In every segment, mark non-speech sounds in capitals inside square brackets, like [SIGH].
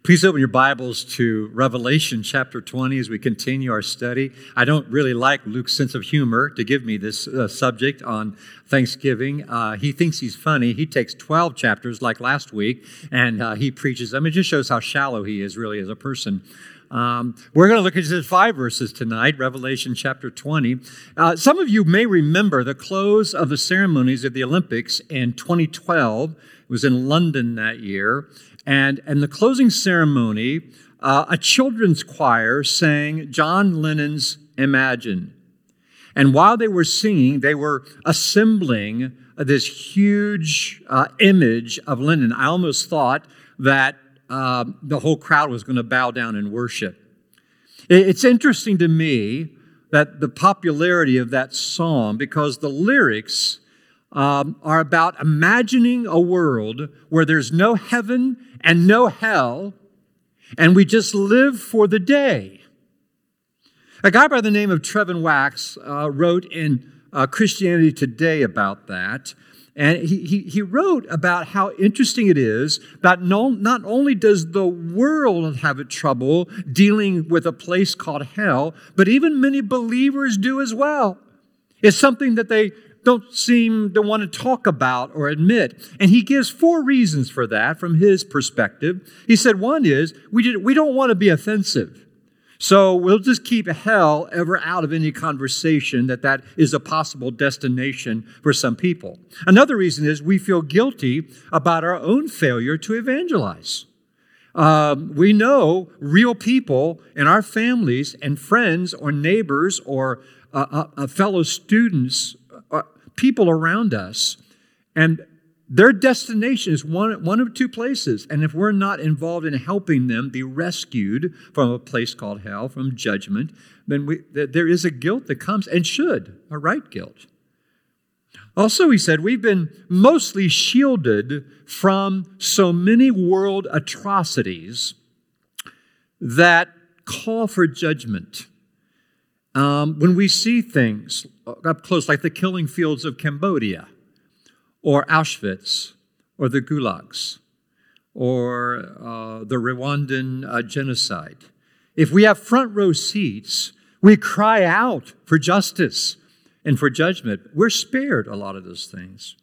Please open your Bibles to Revelation chapter 20 as we continue our study. I don't really like Luke's sense of humor to give me this uh, subject on Thanksgiving. Uh, he thinks he's funny. He takes 12 chapters like last week and uh, he preaches them. It just shows how shallow he is really as a person. Um, we're going to look at just five verses tonight, Revelation chapter 20. Uh, some of you may remember the close of the ceremonies of the Olympics in 2012. It was in London that year. And in the closing ceremony, uh, a children's choir sang John Lennon's Imagine. And while they were singing, they were assembling this huge uh, image of Lennon. I almost thought that uh, the whole crowd was going to bow down and worship. It's interesting to me that the popularity of that song, because the lyrics um, are about imagining a world where there's no heaven and no hell, and we just live for the day. A guy by the name of Trevin Wax uh, wrote in uh, Christianity Today about that. And he, he, he, wrote about how interesting it is that no, not only does the world have trouble dealing with a place called hell, but even many believers do as well. It's something that they don't seem to want to talk about or admit. And he gives four reasons for that from his perspective. He said one is we, did, we don't want to be offensive. So we'll just keep hell ever out of any conversation that that is a possible destination for some people. Another reason is we feel guilty about our own failure to evangelize. Um, we know real people in our families and friends or neighbors or uh, uh, uh fellow students people around us, and their destination is one, one of two places. And if we're not involved in helping them be rescued from a place called hell, from judgment, then we, there is a guilt that comes and should, a right guilt. Also, he said, we've been mostly shielded from so many world atrocities that call for judgment. Um, when we see things up close, like the killing fields of Cambodia, or Auschwitz, or the gulags, or uh, the Rwandan uh, genocide, if we have front row seats, we cry out for justice and for judgment. We're spared a lot of those things.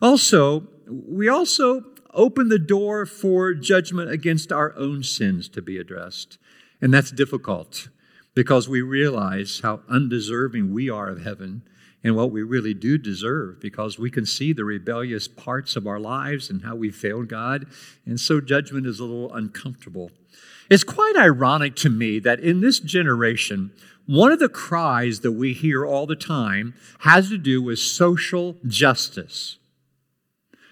Also, we also open the door for judgment against our own sins to be addressed. And that's difficult because we realize how undeserving we are of heaven and what we really do deserve because we can see the rebellious parts of our lives and how we failed God. And so judgment is a little uncomfortable. It's quite ironic to me that in this generation, one of the cries that we hear all the time has to do with social justice.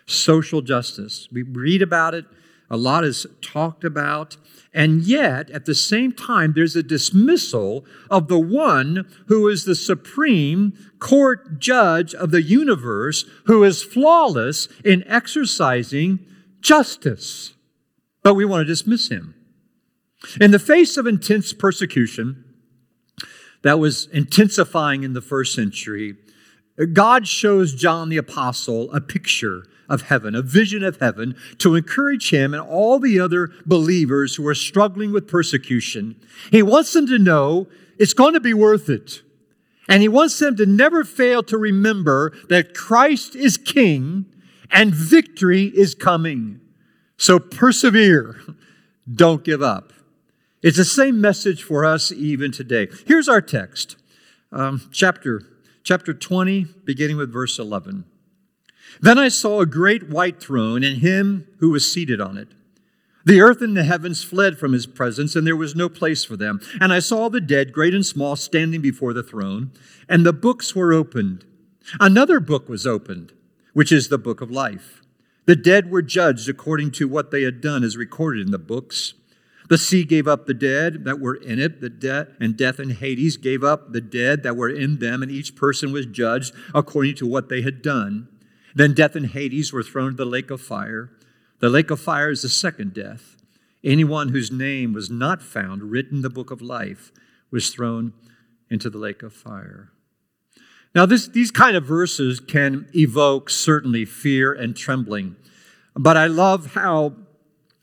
Social justice. We read about it, a lot is talked about. And yet, at the same time, there's a dismissal of the one who is the supreme court judge of the universe, who is flawless in exercising justice. But we want to dismiss him. In the face of intense persecution that was intensifying in the first century, God shows John the Apostle a picture of heaven, a vision of heaven to encourage him and all the other believers who are struggling with persecution. He wants them to know it's going to be worth it. And he wants them to never fail to remember that Christ is king and victory is coming. So persevere. [LAUGHS] Don't give up. It's the same message for us even today. Here's our text, um, chapter, chapter 20, beginning with verse 11. Then I saw a great white throne and him who was seated on it. The earth and the heavens fled from his presence, and there was no place for them. And I saw the dead, great and small, standing before the throne, and the books were opened. Another book was opened, which is the book of life. The dead were judged according to what they had done, as recorded in the books. The sea gave up the dead that were in it, the death and death and Hades gave up the dead that were in them, and each person was judged according to what they had done. Then death and Hades were thrown to the lake of fire. The lake of fire is the second death. Anyone whose name was not found written in the book of life was thrown into the lake of fire. Now, this, these kind of verses can evoke certainly fear and trembling. But I love how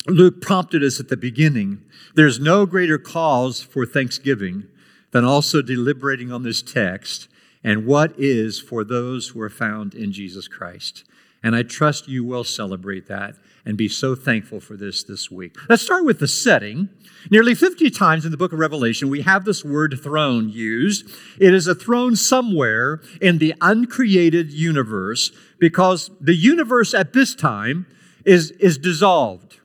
Luke prompted us at the beginning. There's no greater cause for thanksgiving than also deliberating on this text and what is for those who are found in Jesus Christ. And I trust you will celebrate that and be so thankful for this this week. Let's start with the setting. Nearly 50 times in the book of Revelation, we have this word throne used. It is a throne somewhere in the uncreated universe because the universe at this time is, is dissolved.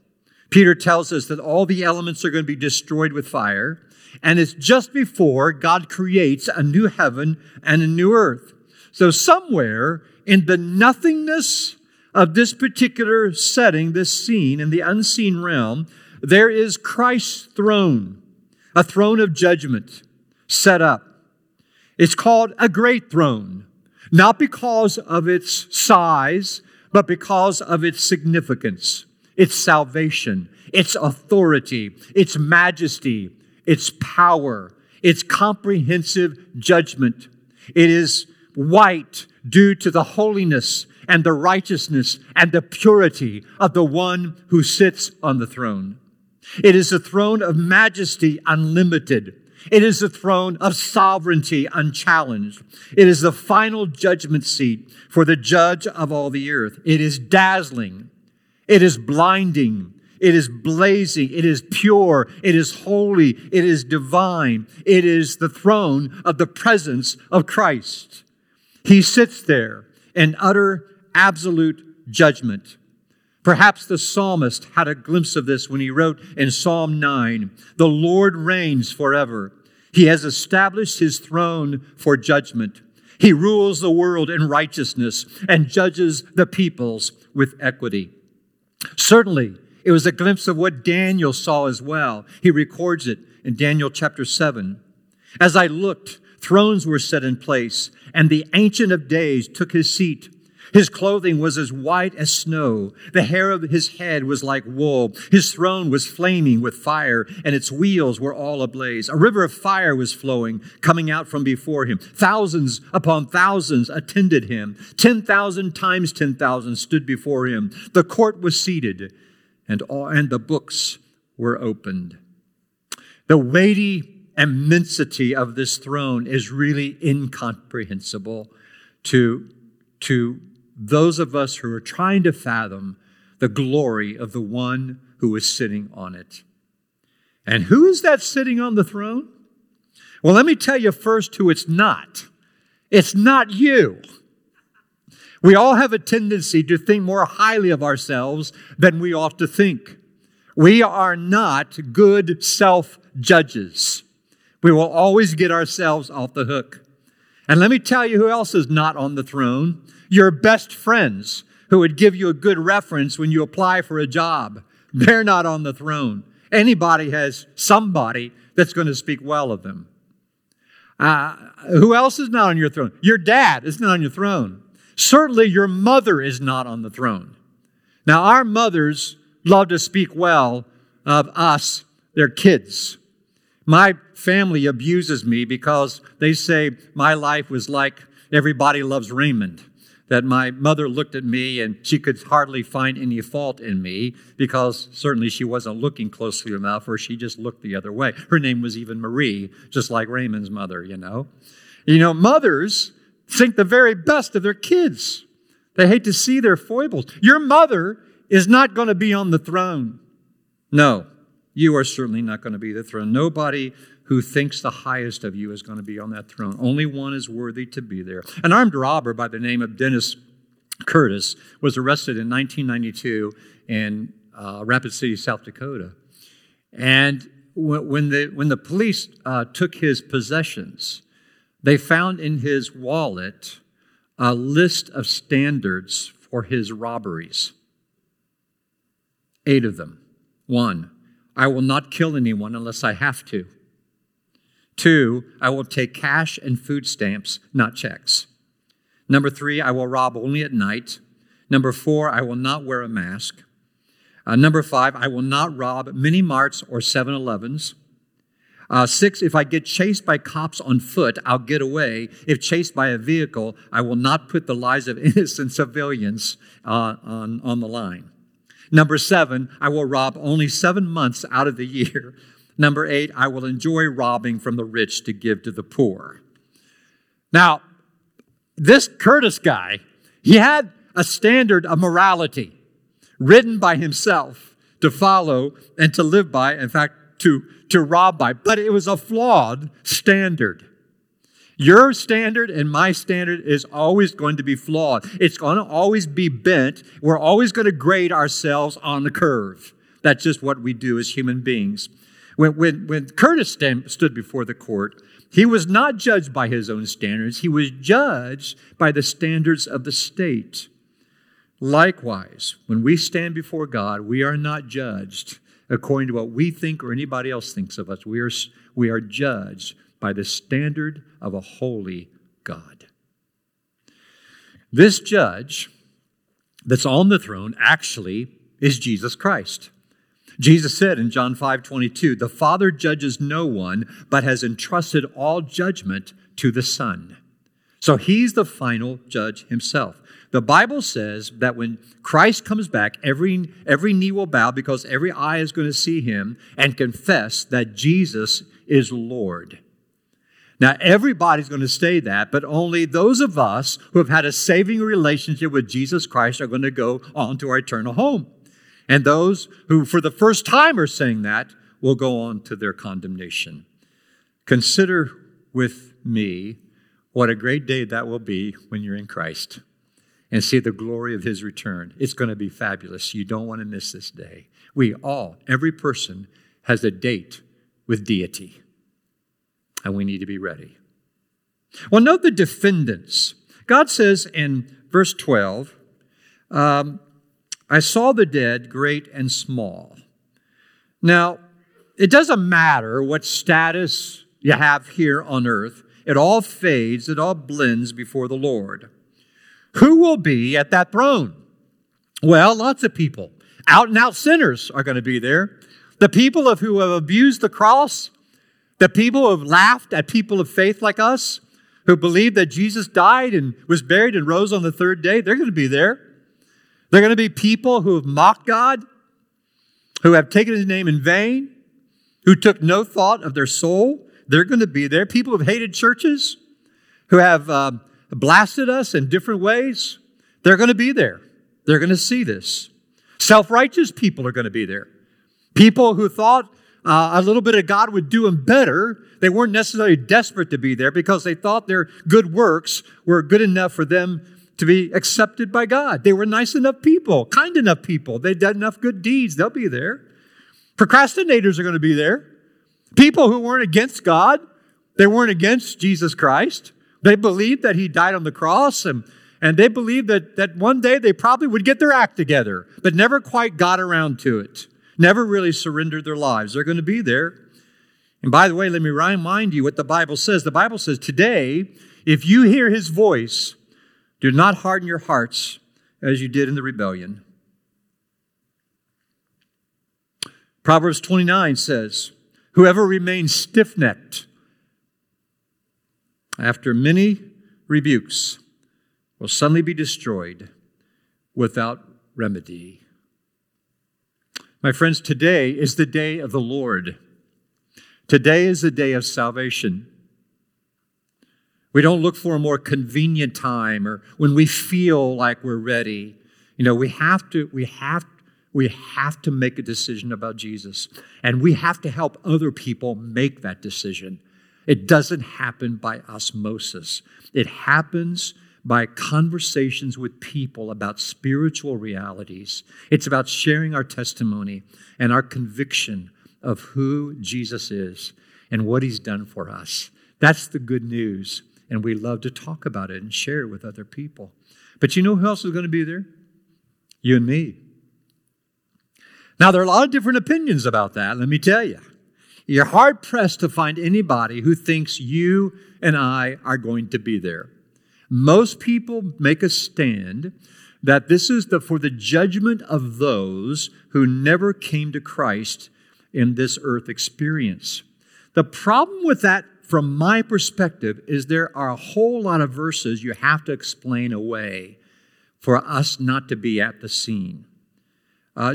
Peter tells us that all the elements are going to be destroyed with fire. And it's just before God creates a new heaven and a new earth. So somewhere in the nothingness of this particular setting, this scene in the unseen realm, there is Christ's throne, a throne of judgment set up. It's called a great throne, not because of its size, but because of its significance its salvation, its authority, its majesty, its power, its comprehensive judgment. It is white due to the holiness and the righteousness and the purity of the one who sits on the throne. It is a throne of majesty unlimited. It is a throne of sovereignty unchallenged. It is the final judgment seat for the judge of all the earth. It is dazzling. It is blinding. It is blazing. It is pure. It is holy. It is divine. It is the throne of the presence of Christ. He sits there in utter, absolute judgment. Perhaps the psalmist had a glimpse of this when he wrote in Psalm 9 The Lord reigns forever. He has established his throne for judgment. He rules the world in righteousness and judges the peoples with equity. Certainly, it was a glimpse of what Daniel saw as well. He records it in Daniel chapter 7. As I looked, thrones were set in place, and the Ancient of Days took his seat. His clothing was as white as snow. The hair of his head was like wool. His throne was flaming with fire, and its wheels were all ablaze. A river of fire was flowing, coming out from before him. Thousands upon thousands attended him. 10,000 times 10,000 stood before him. The court was seated, and, all, and the books were opened. The weighty immensity of this throne is really incomprehensible to, to those of us who are trying to fathom the glory of the one who is sitting on it. And who is that sitting on the throne? Well, let me tell you first who it's not. It's not you. We all have a tendency to think more highly of ourselves than we ought to think. We are not good self judges. We will always get ourselves off the hook. And let me tell you who else is not on the throne your best friends who would give you a good reference when you apply for a job. They're not on the throne. Anybody has somebody that's going to speak well of them. Uh, who else is not on your throne? Your dad is not on your throne. Certainly, your mother is not on the throne. Now, our mothers love to speak well of us, their kids. My family abuses me because they say my life was like everybody loves Raymond that my mother looked at me and she could hardly find any fault in me because certainly she wasn't looking closely enough or she just looked the other way. Her name was even Marie, just like Raymond's mother, you know. You know, mothers think the very best of their kids. They hate to see their foibles. Your mother is not going to be on the throne. No, you are certainly not going to be the throne. Nobody who thinks the highest of you is going to be on that throne. Only one is worthy to be there. An armed robber by the name of Dennis Curtis was arrested in 1992 in uh, Rapid City, South Dakota. And when the, when the police uh, took his possessions, they found in his wallet a list of standards for his robberies. Eight of them. One, I will not kill anyone unless I have to. Two, I will take cash and food stamps, not checks. Number three, I will rob only at night. Number four, I will not wear a mask. Uh, number five, I will not rob mini marts or 7 Elevens. Uh, six, if I get chased by cops on foot, I'll get away. If chased by a vehicle, I will not put the lives of [LAUGHS] innocent civilians uh, on, on the line. Number seven, I will rob only seven months out of the year. [LAUGHS] Number eight, I will enjoy robbing from the rich to give to the poor. Now, this Curtis guy, he had a standard of morality written by himself to follow and to live by, in fact, to, to rob by, but it was a flawed standard. Your standard and my standard is always going to be flawed. It's going to always be bent. We're always going to grade ourselves on the curve. That's just what we do as human beings. When, when, when Curtis stood before the court, he was not judged by his own standards, he was judged by the standards of the state. Likewise, when we stand before God, we are not judged according to what we think or anybody else thinks of us. We are, we are judged by the standard of a holy God. This judge that's on the throne actually is Jesus Christ. Jesus said in John 5 22, The Father judges no one, but has entrusted all judgment to the Son. So he's the final judge himself. The Bible says that when Christ comes back, every, every knee will bow because every eye is going to see him and confess that Jesus is Lord. Now, everybody's going to say that, but only those of us who have had a saving relationship with Jesus Christ are going to go on to our eternal home. And those who, for the first time, are saying that will go on to their condemnation. Consider with me what a great day that will be when you're in Christ and see the glory of his return. It's going to be fabulous. You don't want to miss this day. We all, every person, has a date with deity and we need to be ready. Well, note the defendants. God says in verse 12, um, I saw the dead, great and small. Now, it doesn't matter what status you have here on earth, it all fades, it all blends before the Lord. Who will be at that throne? Well, lots of people. Out and out sinners are going to be there. The people of who have abused the cross the people who have laughed at people of faith like us, who believe that Jesus died and was buried and rose on the third day, they're going to be there. They're going to be people who have mocked God, who have taken his name in vain, who took no thought of their soul. They're going to be there. People who have hated churches, who have um, blasted us in different ways, they're going to be there. They're going to see this. Self righteous people are going to be there. People who thought uh, a little bit of God would do them better. They weren't necessarily desperate to be there because they thought their good works were good enough for them to be accepted by God. They were nice enough people, kind enough people. They'd done enough good deeds. They'll be there. Procrastinators are going to be there. People who weren't against God, they weren't against Jesus Christ. They believed that He died on the cross and and they believed that, that one day they probably would get their act together, but never quite got around to it never really surrendered their lives. They're going to be there. And by the way, let me remind you what the Bible says. The Bible says, Today, if you hear his voice, do not harden your hearts as you did in the rebellion. Proverbs 29 says, Whoever remains stiff necked after many rebukes will suddenly be destroyed without remedy. My friends, today is the day of the Lord. Today is the day of salvation. We don't look for a more convenient time or when we feel like we're ready. You know, we have to, we have, we have to make a decision about Jesus. And we have to help other people make that decision. It doesn't happen by osmosis. It happens by conversations with people about spiritual realities. It's about sharing our testimony and our conviction of who Jesus is and what he's done for us. That's the good news. And we love to talk about it and share it with other people. But you know who else is going to be there? You and me. Now, there are a lot of different opinions about that, let me tell you. You're hard pressed to find anybody who thinks you and I are going to be there. Most people make a stand that this is the, for the judgment of those who never came to Christ in this earth experience. The problem with that, from my perspective, is there are a whole lot of verses you have to explain away for us not to be at the scene. Uh,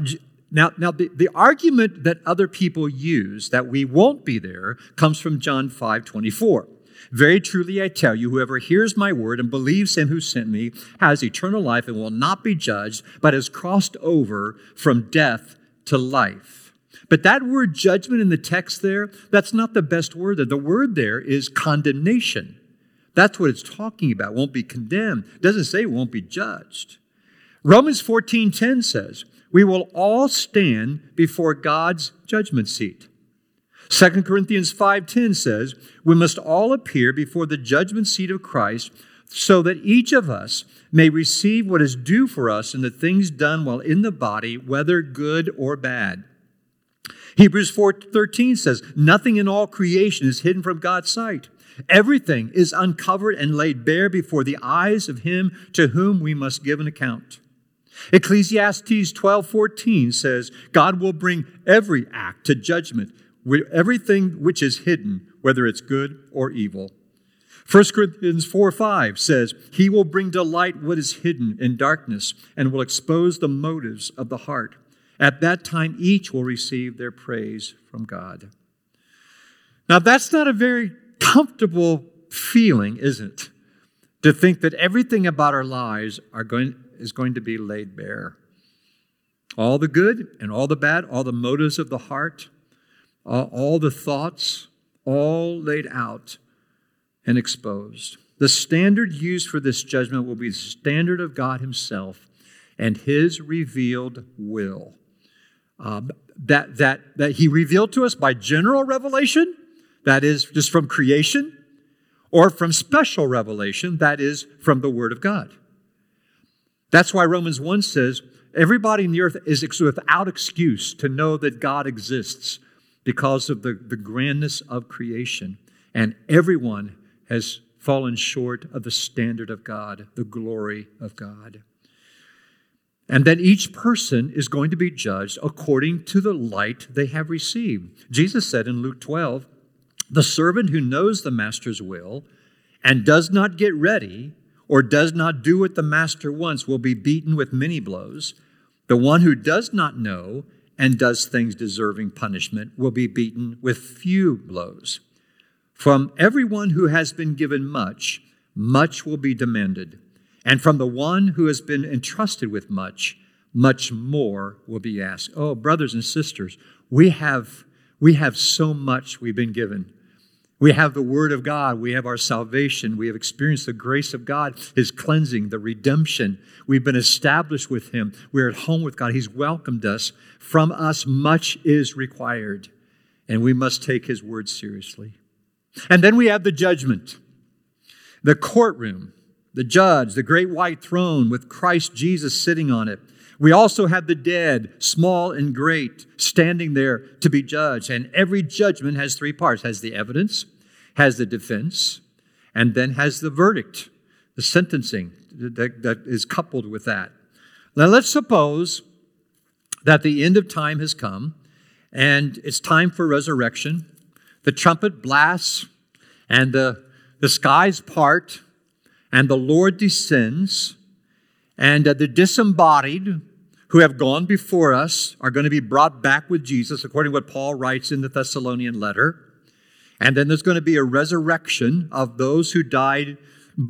now, now the, the argument that other people use that we won't be there comes from John 5 24. Very truly I tell you, whoever hears my word and believes him who sent me has eternal life and will not be judged, but has crossed over from death to life. But that word judgment in the text there, that's not the best word there. The word there is condemnation. That's what it's talking about. Won't be condemned. It doesn't say won't be judged. Romans 14:10 says, "We will all stand before God's judgment seat." 2 Corinthians 5:10 says, "We must all appear before the judgment seat of Christ, so that each of us may receive what is due for us in the things done while in the body, whether good or bad." Hebrews 4:13 says, "Nothing in all creation is hidden from God's sight." Everything is uncovered and laid bare before the eyes of him to whom we must give an account. Ecclesiastes 12:14 says, God will bring every act to judgment, everything which is hidden, whether it's good or evil. 1 Corinthians 4 5 says, He will bring to light what is hidden in darkness and will expose the motives of the heart. At that time, each will receive their praise from God. Now, that's not a very comfortable feeling, isn't it? To think that everything about our lives are going, is going to be laid bare. All the good and all the bad, all the motives of the heart, all, all the thoughts, all laid out and exposed. The standard used for this judgment will be the standard of God Himself and His revealed will. Uh, that, that, that He revealed to us by general revelation, that is just from creation, or from special revelation, that is from the Word of God. That's why Romans 1 says, everybody in the earth is without excuse to know that God exists because of the, the grandness of creation. And everyone has fallen short of the standard of God, the glory of God. And that each person is going to be judged according to the light they have received. Jesus said in Luke 12, the servant who knows the master's will and does not get ready or does not do what the master wants will be beaten with many blows. The one who does not know and does things deserving punishment will be beaten with few blows. From everyone who has been given much, much will be demanded. And from the one who has been entrusted with much, much more will be asked. Oh, brothers and sisters, we have, we have so much we've been given. We have the Word of God. We have our salvation. We have experienced the grace of God, His cleansing, the redemption. We've been established with Him. We're at home with God. He's welcomed us. From us, much is required, and we must take His Word seriously. And then we have the judgment, the courtroom, the judge, the great white throne with Christ Jesus sitting on it. We also have the dead, small and great, standing there to be judged. And every judgment has three parts has the evidence, has the defense, and then has the verdict, the sentencing that, that is coupled with that. Now, let's suppose that the end of time has come and it's time for resurrection. The trumpet blasts and the, the skies part and the Lord descends and uh, the disembodied who have gone before us are going to be brought back with Jesus, according to what Paul writes in the Thessalonian letter. And then there's going to be a resurrection of those who died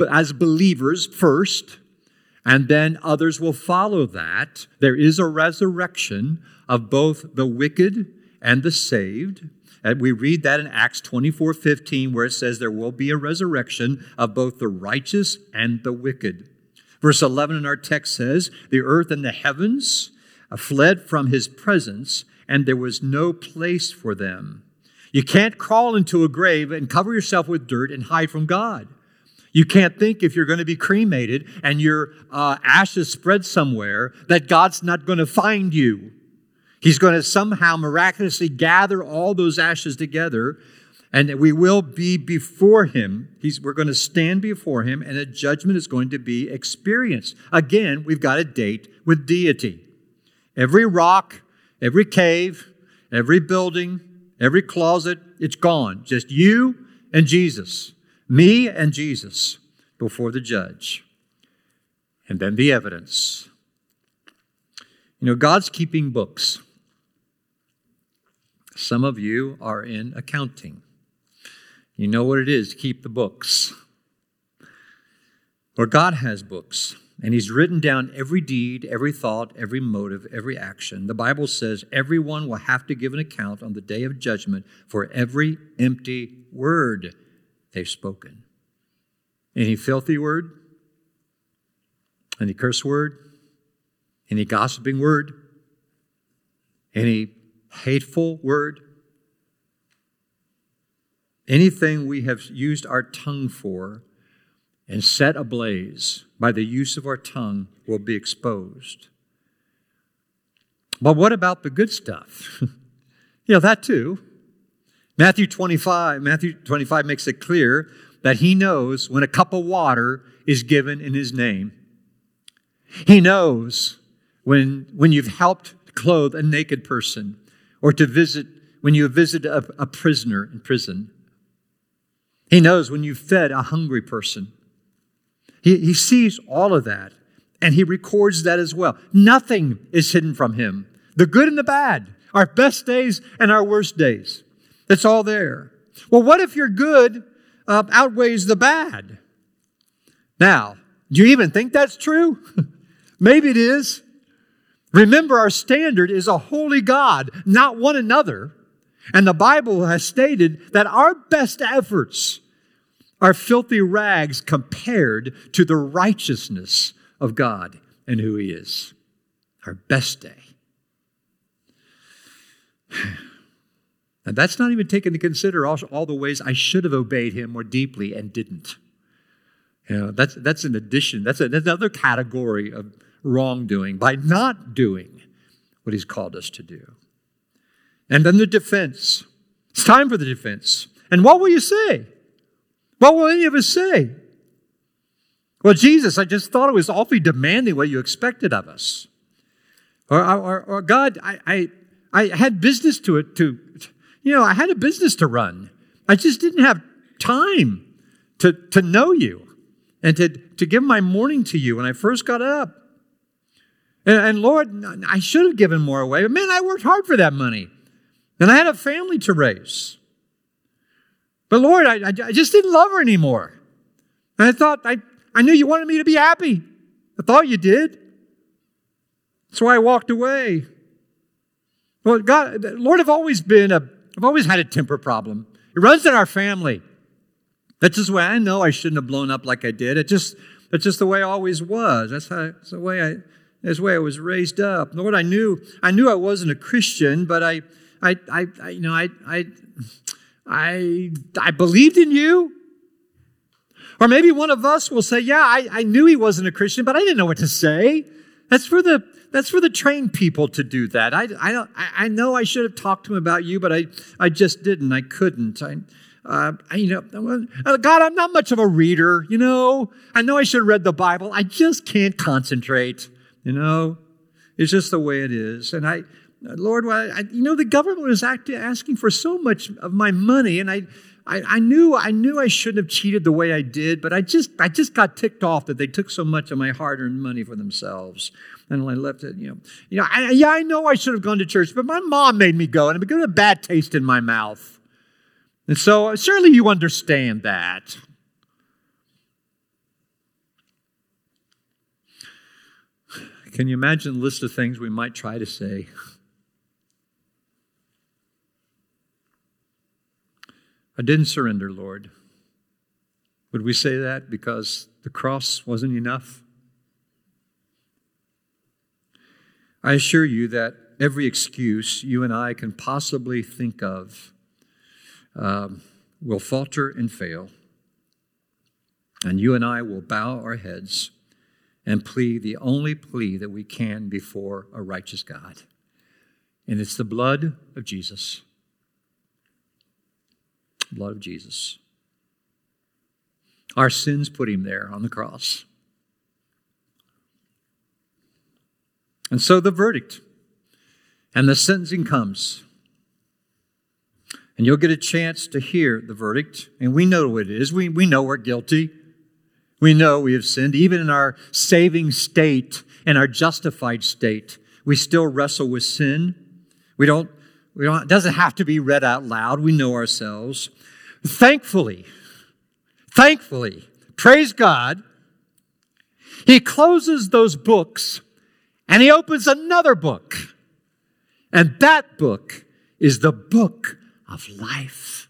as believers first, and then others will follow that. There is a resurrection of both the wicked and the saved. And we read that in Acts 24 15, where it says there will be a resurrection of both the righteous and the wicked. Verse 11 in our text says, The earth and the heavens uh, fled from his presence, and there was no place for them. You can't crawl into a grave and cover yourself with dirt and hide from God. You can't think if you're going to be cremated and your uh, ashes spread somewhere that God's not going to find you. He's going to somehow miraculously gather all those ashes together and we will be before him. He's, we're going to stand before him, and a judgment is going to be experienced. Again, we've got a date with deity. Every rock, every cave, every building, every closet, it's gone. Just you and Jesus, me and Jesus before the judge. And then the evidence. You know, God's keeping books. Some of you are in accounting. You know what it is to keep the books. Or God has books, and He's written down every deed, every thought, every motive, every action. The Bible says everyone will have to give an account on the day of judgment for every empty word they've spoken. Any filthy word? Any curse word? Any gossiping word? Any hateful word? Anything we have used our tongue for and set ablaze by the use of our tongue will be exposed. But what about the good stuff? [LAUGHS] you know, that too. Matthew 25, Matthew 25 makes it clear that he knows when a cup of water is given in his name. He knows when, when you've helped clothe a naked person or to visit, when you visit a, a prisoner in prison. He knows when you fed a hungry person. He, he sees all of that and he records that as well. Nothing is hidden from him. The good and the bad, our best days and our worst days. It's all there. Well, what if your good uh, outweighs the bad? Now, do you even think that's true? [LAUGHS] Maybe it is. Remember, our standard is a holy God, not one another. And the Bible has stated that our best efforts are filthy rags compared to the righteousness of God and who He is. Our best day. [SIGHS] And that's not even taken to consider all, all, the ways I should have obeyed him more deeply and didn't. You know, that's, that's an addition, that's, another category of wrongdoing by not doing what he's called us to do. And then the defense. It's time for the defense. And what will you say? What will any of us say? Well, Jesus, I just thought it was awfully demanding what you expected of us. Or, or, or God, I, I, I had business to it to, you know, I had a business to run. I just didn't have time to, to know you and to, to give my morning to you when I first got up. And, and Lord, I should have given more away, but man, I worked hard for that money. And I had a family to raise. But Lord, I, I just didn't love her anymore. And I thought, I, I knew you wanted me to be happy. I thought you did. That's why I walked away. Well, God, Lord, I've always been a, I've always had a temper problem. It runs in our family. That's just the way I know I shouldn't have blown up like I did. It just, that's just the way I always was. That's how, that's the way I, that's the way I was raised up. Lord, I knew I knew I wasn't a Christian, but I, I, I, I you know, I, I, I, I believed in you. Or maybe one of us will say, "Yeah, I, I knew he wasn't a Christian, but I didn't know what to say." That's for the that's for the trained people to do that. I, I, I know I should have talked to him about you, but I, I just didn't. I couldn't. I, uh, you know, uh, God, I'm not much of a reader. You know, I know I should have read the Bible. I just can't concentrate. You know, it's just the way it is. And I, Lord, well, I, you know, the government was asking for so much of my money, and I, I, I, knew, I knew I shouldn't have cheated the way I did, but I just, I just got ticked off that they took so much of my hard-earned money for themselves. And I left it, you know, you know, I, yeah, I know I should have gone to church, but my mom made me go, and it got a bad taste in my mouth. And so, uh, surely you understand that. Can you imagine the list of things we might try to say? I didn't surrender, Lord. Would we say that because the cross wasn't enough? I assure you that every excuse you and I can possibly think of um, will falter and fail. And you and I will bow our heads and plead the only plea that we can before a righteous God. And it's the blood of Jesus. Blood of Jesus. Our sins put him there on the cross. And so the verdict and the sentencing comes. And you'll get a chance to hear the verdict. And we know what it is. We, we know we're guilty. We know we have sinned, even in our saving state and our justified state. We still wrestle with sin. We don't, we don't, it doesn't have to be read out loud. We know ourselves. Thankfully, thankfully, praise God, he closes those books and he opens another book. And that book is the book of life.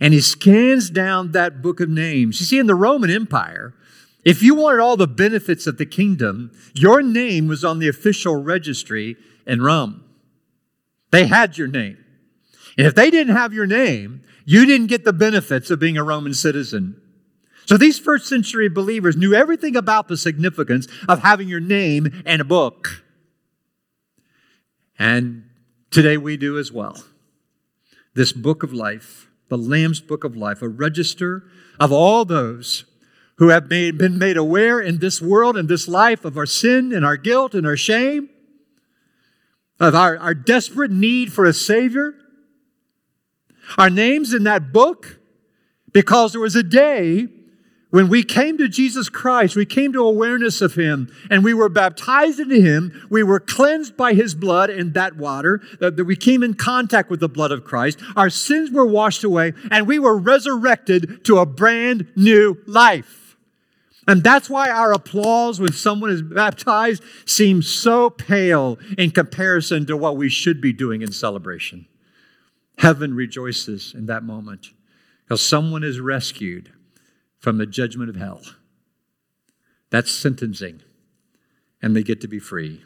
And he scans down that book of names. You see, in the Roman Empire, if you wanted all the benefits of the kingdom, your name was on the official registry in Rome. They had your name. And if they didn't have your name, you didn't get the benefits of being a Roman citizen. So these first century believers knew everything about the significance of having your name in a book. And today we do as well. This book of life, the Lamb's book of life, a register of all those who have made, been made aware in this world and this life of our sin and our guilt and our shame, of our, our desperate need for a Savior. Our names in that book, because there was a day when we came to Jesus Christ, we came to awareness of Him and we were baptized into Him. We were cleansed by His blood in that water, that we came in contact with the blood of Christ. Our sins were washed away and we were resurrected to a brand new life. And that's why our applause when someone is baptized seems so pale in comparison to what we should be doing in celebration. Heaven rejoices in that moment because someone is rescued from the judgment of hell. That's sentencing, and they get to be free.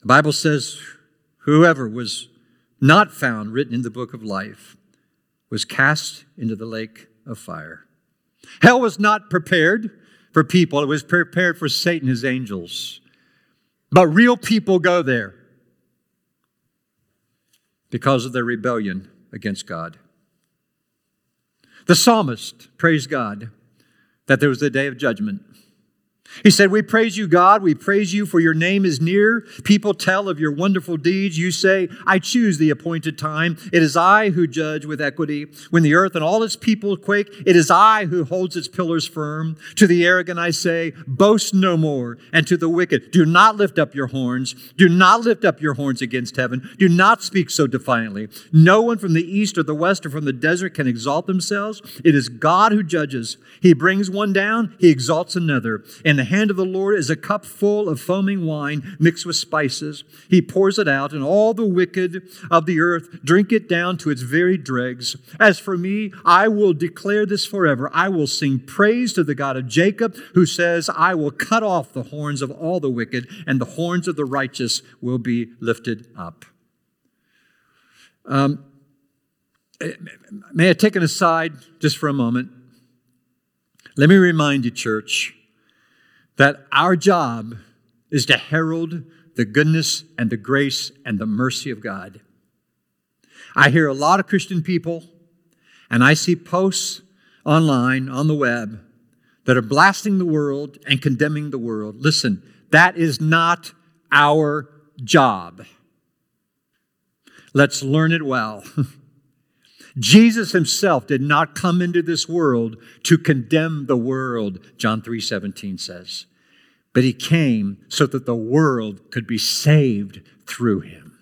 The Bible says, whoever was not found written in the book of life was cast into the lake of fire. Hell was not prepared for people, it was prepared for Satan, and his angels. But real people go there because of their rebellion against God. The psalmist praised God that there was a day of judgment. He said, We praise you, God. We praise you for your name is near. People tell of your wonderful deeds. You say, I choose the appointed time. It is I who judge with equity. When the earth and all its people quake, it is I who holds its pillars firm. To the arrogant I say, Boast no more. And to the wicked, Do not lift up your horns. Do not lift up your horns against heaven. Do not speak so defiantly. No one from the east or the west or from the desert can exalt themselves. It is God who judges. He brings one down, he exalts another. And the hand of the Lord is a cup full of foaming wine mixed with spices. He pours it out, and all the wicked of the earth drink it down to its very dregs. As for me, I will declare this forever. I will sing praise to the God of Jacob, who says, I will cut off the horns of all the wicked, and the horns of the righteous will be lifted up. Um, may I take an aside just for a moment? Let me remind you, church, that our job is to herald the goodness and the grace and the mercy of God. I hear a lot of Christian people, and I see posts online on the web that are blasting the world and condemning the world. Listen, that is not our job. Let's learn it well. [LAUGHS] Jesus himself did not come into this world to condemn the world, John 3:17 says. But he came so that the world could be saved through him.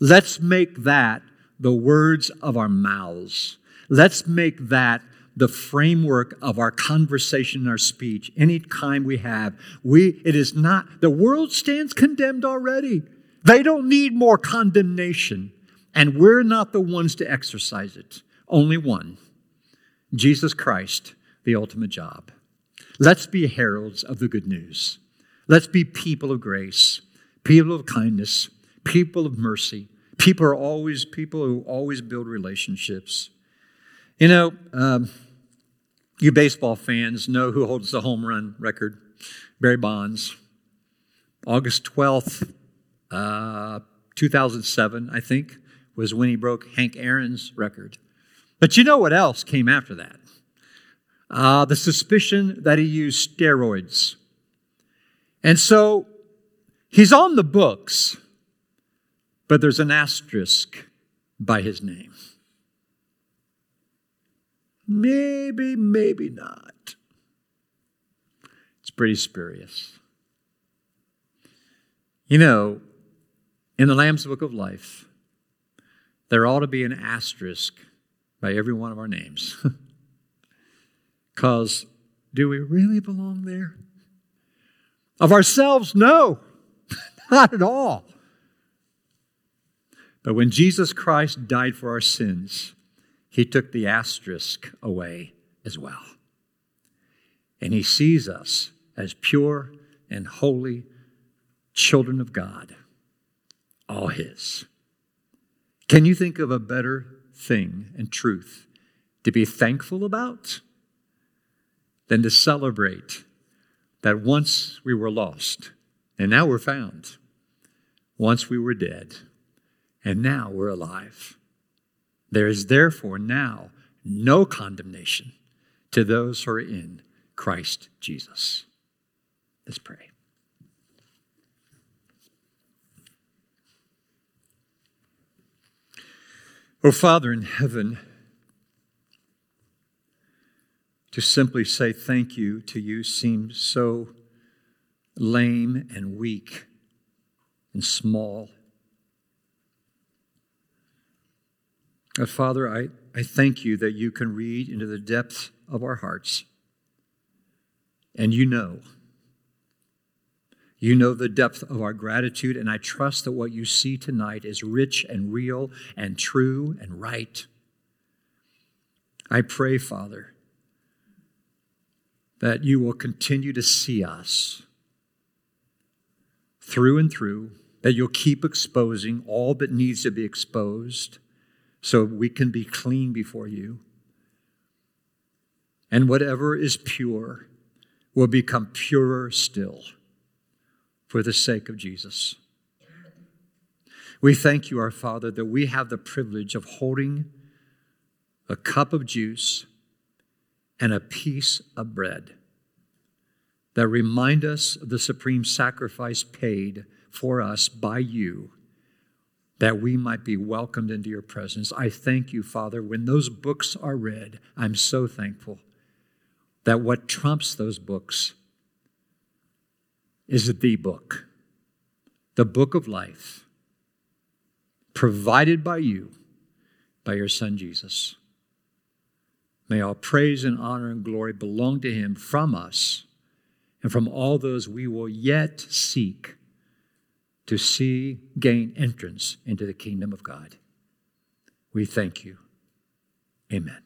Let's make that the words of our mouths. Let's make that the framework of our conversation and our speech any time we have. We, it is not, the world stands condemned already. They don't need more condemnation. And we're not the ones to exercise it. Only one Jesus Christ, the ultimate job. Let's be heralds of the good news. Let's be people of grace, people of kindness, people of mercy. People are always people who always build relationships. You know, um, you baseball fans know who holds the home run record Barry Bonds. August 12th, uh, 2007, I think was when he broke Hank Aaron's record. But you know what else came after that? Uh, the suspicion that he used steroids. And so he's on the books, but there's an asterisk by his name. Maybe, maybe not. It's pretty spurious. You know, in the Lamb's Book of Life, there ought to be an asterisk by every one of our names. [LAUGHS] Because do we really belong there? Of ourselves, no, [LAUGHS] not at all. But when Jesus Christ died for our sins, he took the asterisk away as well. And he sees us as pure and holy children of God, all his. Can you think of a better thing and truth to be thankful about than to celebrate that once we were lost and now we're found? Once we were dead and now we're alive. There is therefore now no condemnation to those who are in Christ Jesus. Let's pray. Oh, Father in heaven, to simply say thank you to you seems so lame and weak and small. But Father, I, I thank you that you can read into the depths of our hearts. And you know. You know the depth of our gratitude, and I trust that what you see tonight is rich and real and true and right. I pray, Father, that you will continue to see us through and through, that you'll keep exposing all that needs to be exposed so we can be clean before you. And whatever is pure will become purer still for the sake of Jesus. We thank you, our Father, that we have the privilege of holding a cup of juice and a piece of bread that remind us of the supreme sacrifice paid for us by you that we might be welcomed into your presence. I thank you, Father. When those books are read, I'm so thankful that what trumps those books is the book, the book of life, provided by you, by your Son Jesus. May all praise and honor and glory belong to him from us and from all those we will yet seek to see gain entrance into the kingdom of God. We thank you. Amen.